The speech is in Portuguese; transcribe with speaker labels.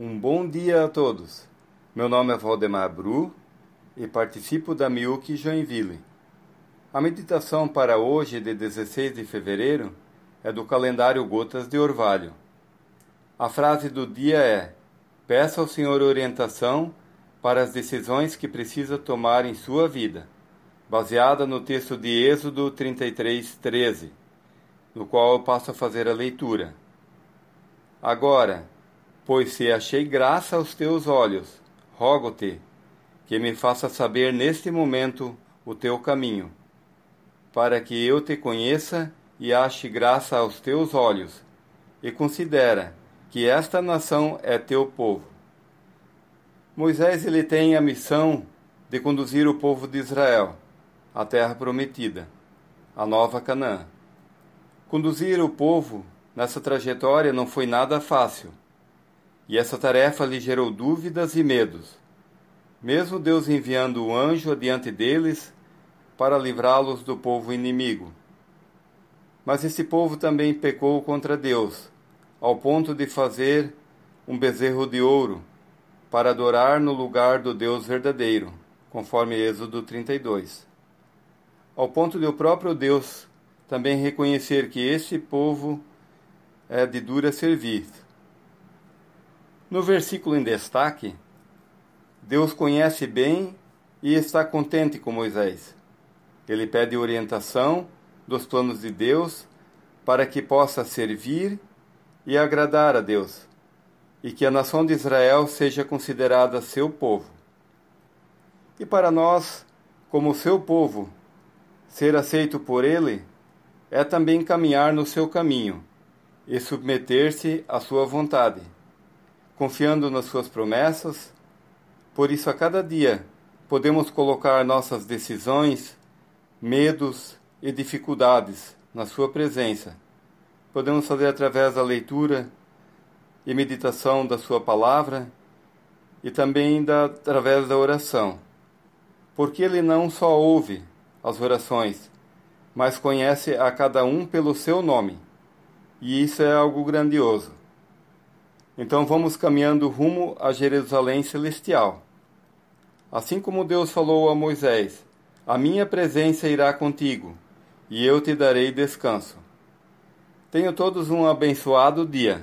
Speaker 1: Um bom dia a todos. Meu nome é Valdemar Bru e participo da Miuk Joinville. A meditação para hoje, de 16 de fevereiro, é do calendário Gotas de Orvalho. A frase do dia é: Peça ao Senhor orientação para as decisões que precisa tomar em sua vida, baseada no texto de Êxodo 33, 13, no qual eu passo a fazer a leitura. Agora, Pois se achei graça aos teus olhos, rogo-te que me faça saber neste momento o teu caminho, para que eu te conheça e ache graça aos teus olhos, e considera que esta nação é teu povo. Moisés ele tem a missão de conduzir o povo de Israel à terra prometida, a nova Canaã. Conduzir o povo nessa trajetória não foi nada fácil e essa tarefa lhe gerou dúvidas e medos. Mesmo Deus enviando o anjo adiante deles para livrá-los do povo inimigo. Mas esse povo também pecou contra Deus, ao ponto de fazer um bezerro de ouro para adorar no lugar do Deus verdadeiro, conforme Êxodo 32. Ao ponto de o próprio Deus também reconhecer que este povo é de dura serviço no versículo em destaque, Deus conhece bem e está contente com Moisés. Ele pede orientação dos planos de Deus para que possa servir e agradar a Deus, e que a nação de Israel seja considerada seu povo. E para nós, como seu povo, ser aceito por ele é também caminhar no seu caminho e submeter-se à sua vontade confiando nas Suas promessas. Por isso, a cada dia, podemos colocar nossas decisões, medos e dificuldades na Sua presença. Podemos fazer através da leitura e meditação da Sua palavra e também da, através da oração. Porque Ele não só ouve as orações, mas conhece a cada um pelo seu nome. E isso é algo grandioso. Então vamos caminhando rumo a Jerusalém celestial. Assim como Deus falou a Moisés: A minha presença irá contigo, e eu te darei descanso. Tenham todos um abençoado dia.